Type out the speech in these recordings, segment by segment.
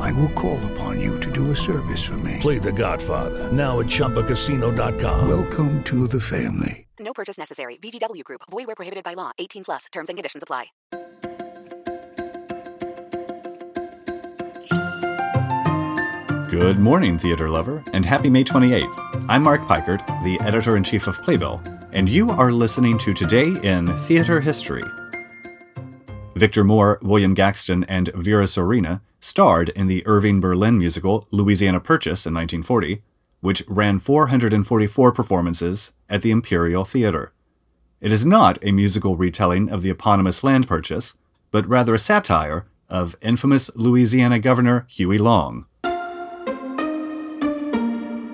I will call upon you to do a service for me. Play The Godfather now at ChumbaCasino.com. Welcome to the family. No purchase necessary. VGW Group. Void where prohibited by law. 18 plus. Terms and conditions apply. Good morning, theater lover, and happy May 28th. I'm Mark Peikert, the editor in chief of Playbill, and you are listening to Today in Theater History. Victor Moore, William Gaxton, and Vera Zorina starred in the Irving Berlin musical Louisiana Purchase in 1940, which ran 444 performances at the Imperial Theater. It is not a musical retelling of the eponymous land purchase, but rather a satire of infamous Louisiana Governor Huey Long.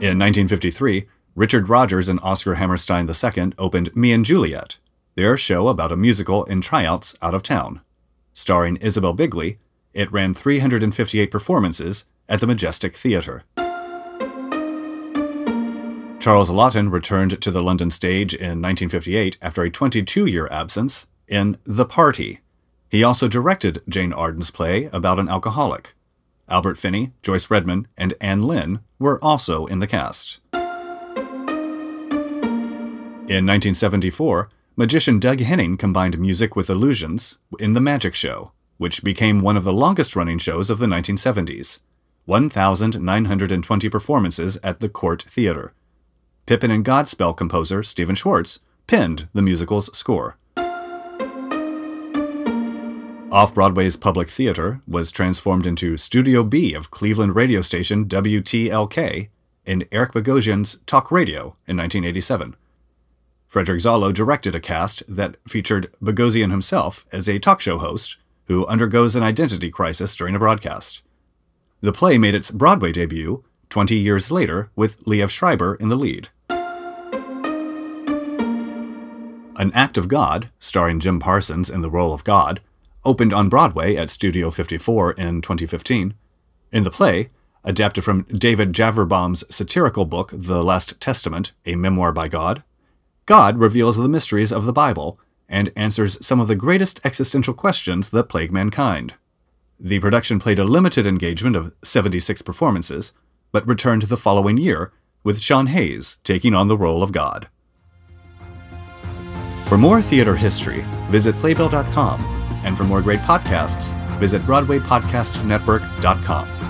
In 1953, Richard Rodgers and Oscar Hammerstein II opened Me and Juliet, their show about a musical in tryouts out of town. Starring Isabel Bigley, it ran 358 performances at the Majestic Theatre. Charles Laughton returned to the London stage in 1958 after a 22 year absence in The Party. He also directed Jane Arden's play about an alcoholic. Albert Finney, Joyce Redman, and Anne Lynn were also in the cast. In 1974, magician Doug Henning combined music with illusions in The Magic Show, which became one of the longest running shows of the 1970s 1,920 performances at the Cort Theater. Pippin and Godspell composer Stephen Schwartz penned the musical's score. Off Broadway's Public Theater was transformed into Studio B of Cleveland radio station WTLK in Eric Bogosian's Talk Radio in 1987. Frederick Zollo directed a cast that featured Bogosian himself as a talk show host who undergoes an identity crisis during a broadcast. The play made its Broadway debut 20 years later with Liev Schreiber in the lead. An Act of God, starring Jim Parsons in the role of God, opened on Broadway at Studio 54 in 2015. In the play, adapted from David Javerbaum's satirical book The Last Testament, a memoir by God, God reveals the mysteries of the Bible and answers some of the greatest existential questions that plague mankind. The production played a limited engagement of 76 performances, but returned the following year with Sean Hayes taking on the role of God. For more theater history, visit playbill.com, and for more great podcasts, visit BroadwayPodcastNetwork.com.